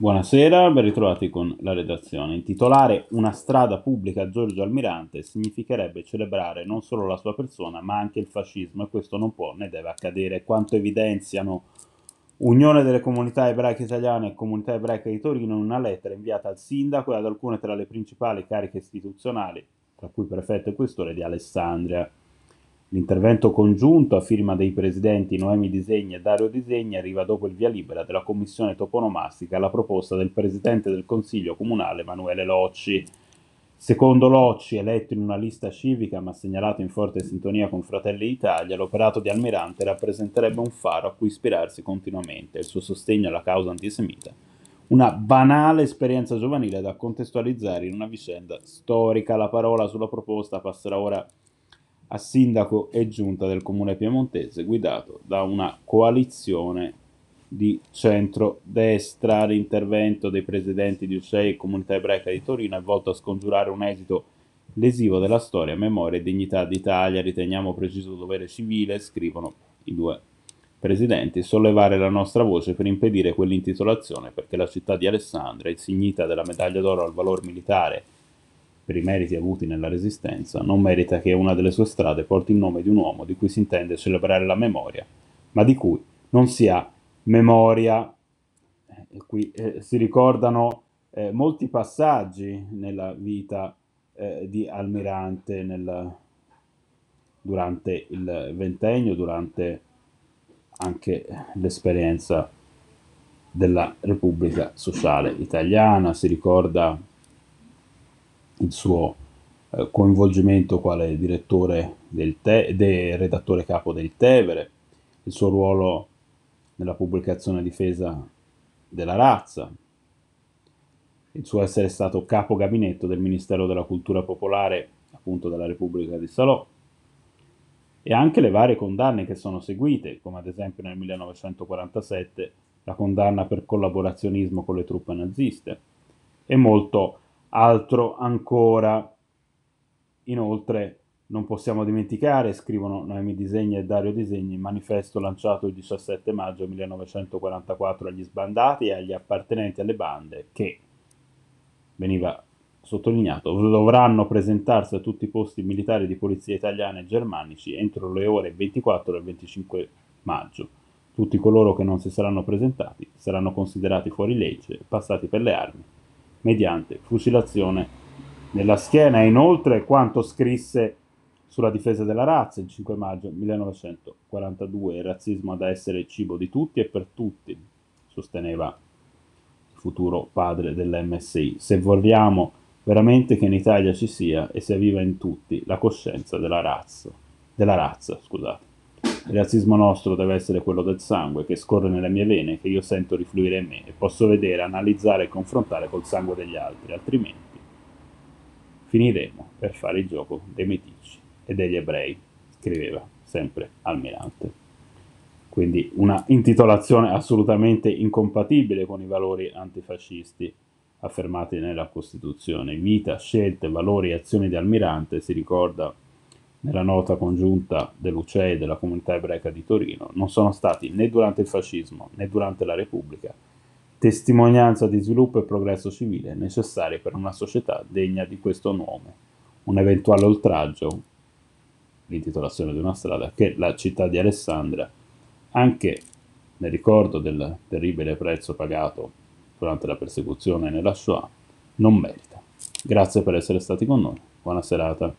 Buonasera, ben ritrovati con la redazione. Intitolare Una strada pubblica a Giorgio Almirante significherebbe celebrare non solo la sua persona, ma anche il fascismo e questo non può né deve accadere. Quanto evidenziano Unione delle Comunità Ebraiche Italiane e Comunità Ebraica di Torino in una lettera inviata al sindaco e ad alcune tra le principali cariche istituzionali, tra cui prefetto e questore di Alessandria. L'intervento congiunto a firma dei presidenti Noemi Disegni e Dario Disegni arriva dopo il via libera della commissione toponomastica alla proposta del presidente del Consiglio Comunale Emanuele Locci. Secondo Locci, eletto in una lista civica ma segnalato in forte sintonia con Fratelli d'Italia, l'operato di Almirante rappresenterebbe un faro a cui ispirarsi continuamente, il suo sostegno alla causa antisemita. Una banale esperienza giovanile da contestualizzare in una vicenda storica. La parola sulla proposta passerà ora a sindaco e giunta del comune piemontese guidato da una coalizione di centro-destra. L'intervento dei presidenti di UCEI e Comunità Ebraica di Torino è volto a scongiurare un esito lesivo della storia, memoria e dignità d'Italia. Riteniamo preciso dovere civile, scrivono i due presidenti, sollevare la nostra voce per impedire quell'intitolazione perché la città di Alessandria, insignita della medaglia d'oro al valor militare per i meriti avuti nella Resistenza, non merita che una delle sue strade porti il nome di un uomo di cui si intende celebrare la memoria, ma di cui non si ha memoria. E qui eh, si ricordano eh, molti passaggi nella vita eh, di Almirante nel, durante il ventennio, durante anche l'esperienza della Repubblica Sociale Italiana, si ricorda il suo eh, coinvolgimento quale direttore del, te- del redattore capo del Tevere, il suo ruolo nella pubblicazione difesa della razza, il suo essere stato capo gabinetto del Ministero della Cultura Popolare appunto della Repubblica di Salò e anche le varie condanne che sono seguite, come ad esempio nel 1947 la condanna per collaborazionismo con le truppe naziste e molto altro ancora. Inoltre non possiamo dimenticare, scrivono Noemi Disegni e Dario Disegni, il manifesto lanciato il 17 maggio 1944 agli sbandati e agli appartenenti alle bande che, veniva sottolineato, dovranno presentarsi a tutti i posti militari di polizia italiane e germanici entro le ore 24 del 25 maggio. Tutti coloro che non si saranno presentati saranno considerati fuori legge e passati per le armi mediante fucilazione nella schiena e inoltre quanto scrisse sulla difesa della razza il 5 maggio 1942, il razzismo da essere cibo di tutti e per tutti, sosteneva il futuro padre dell'MSI. Se vogliamo veramente che in Italia ci sia e sia viva in tutti la coscienza della razza, della razza, scusate. Il razzismo nostro deve essere quello del sangue che scorre nelle mie vene, che io sento rifluire in me e posso vedere, analizzare e confrontare col sangue degli altri, altrimenti finiremo per fare il gioco dei meticci e degli ebrei, scriveva sempre Almirante. Quindi una intitolazione assolutamente incompatibile con i valori antifascisti affermati nella Costituzione. Vita, scelte, valori e azioni di Almirante si ricorda nella nota congiunta dell'UCE e della comunità ebraica di Torino, non sono stati né durante il fascismo né durante la Repubblica testimonianza di sviluppo e progresso civile necessari per una società degna di questo nome. Un eventuale oltraggio, l'intitolazione di una strada, che la città di Alessandria, anche nel ricordo del terribile prezzo pagato durante la persecuzione nella Shoah, non merita. Grazie per essere stati con noi. Buona serata.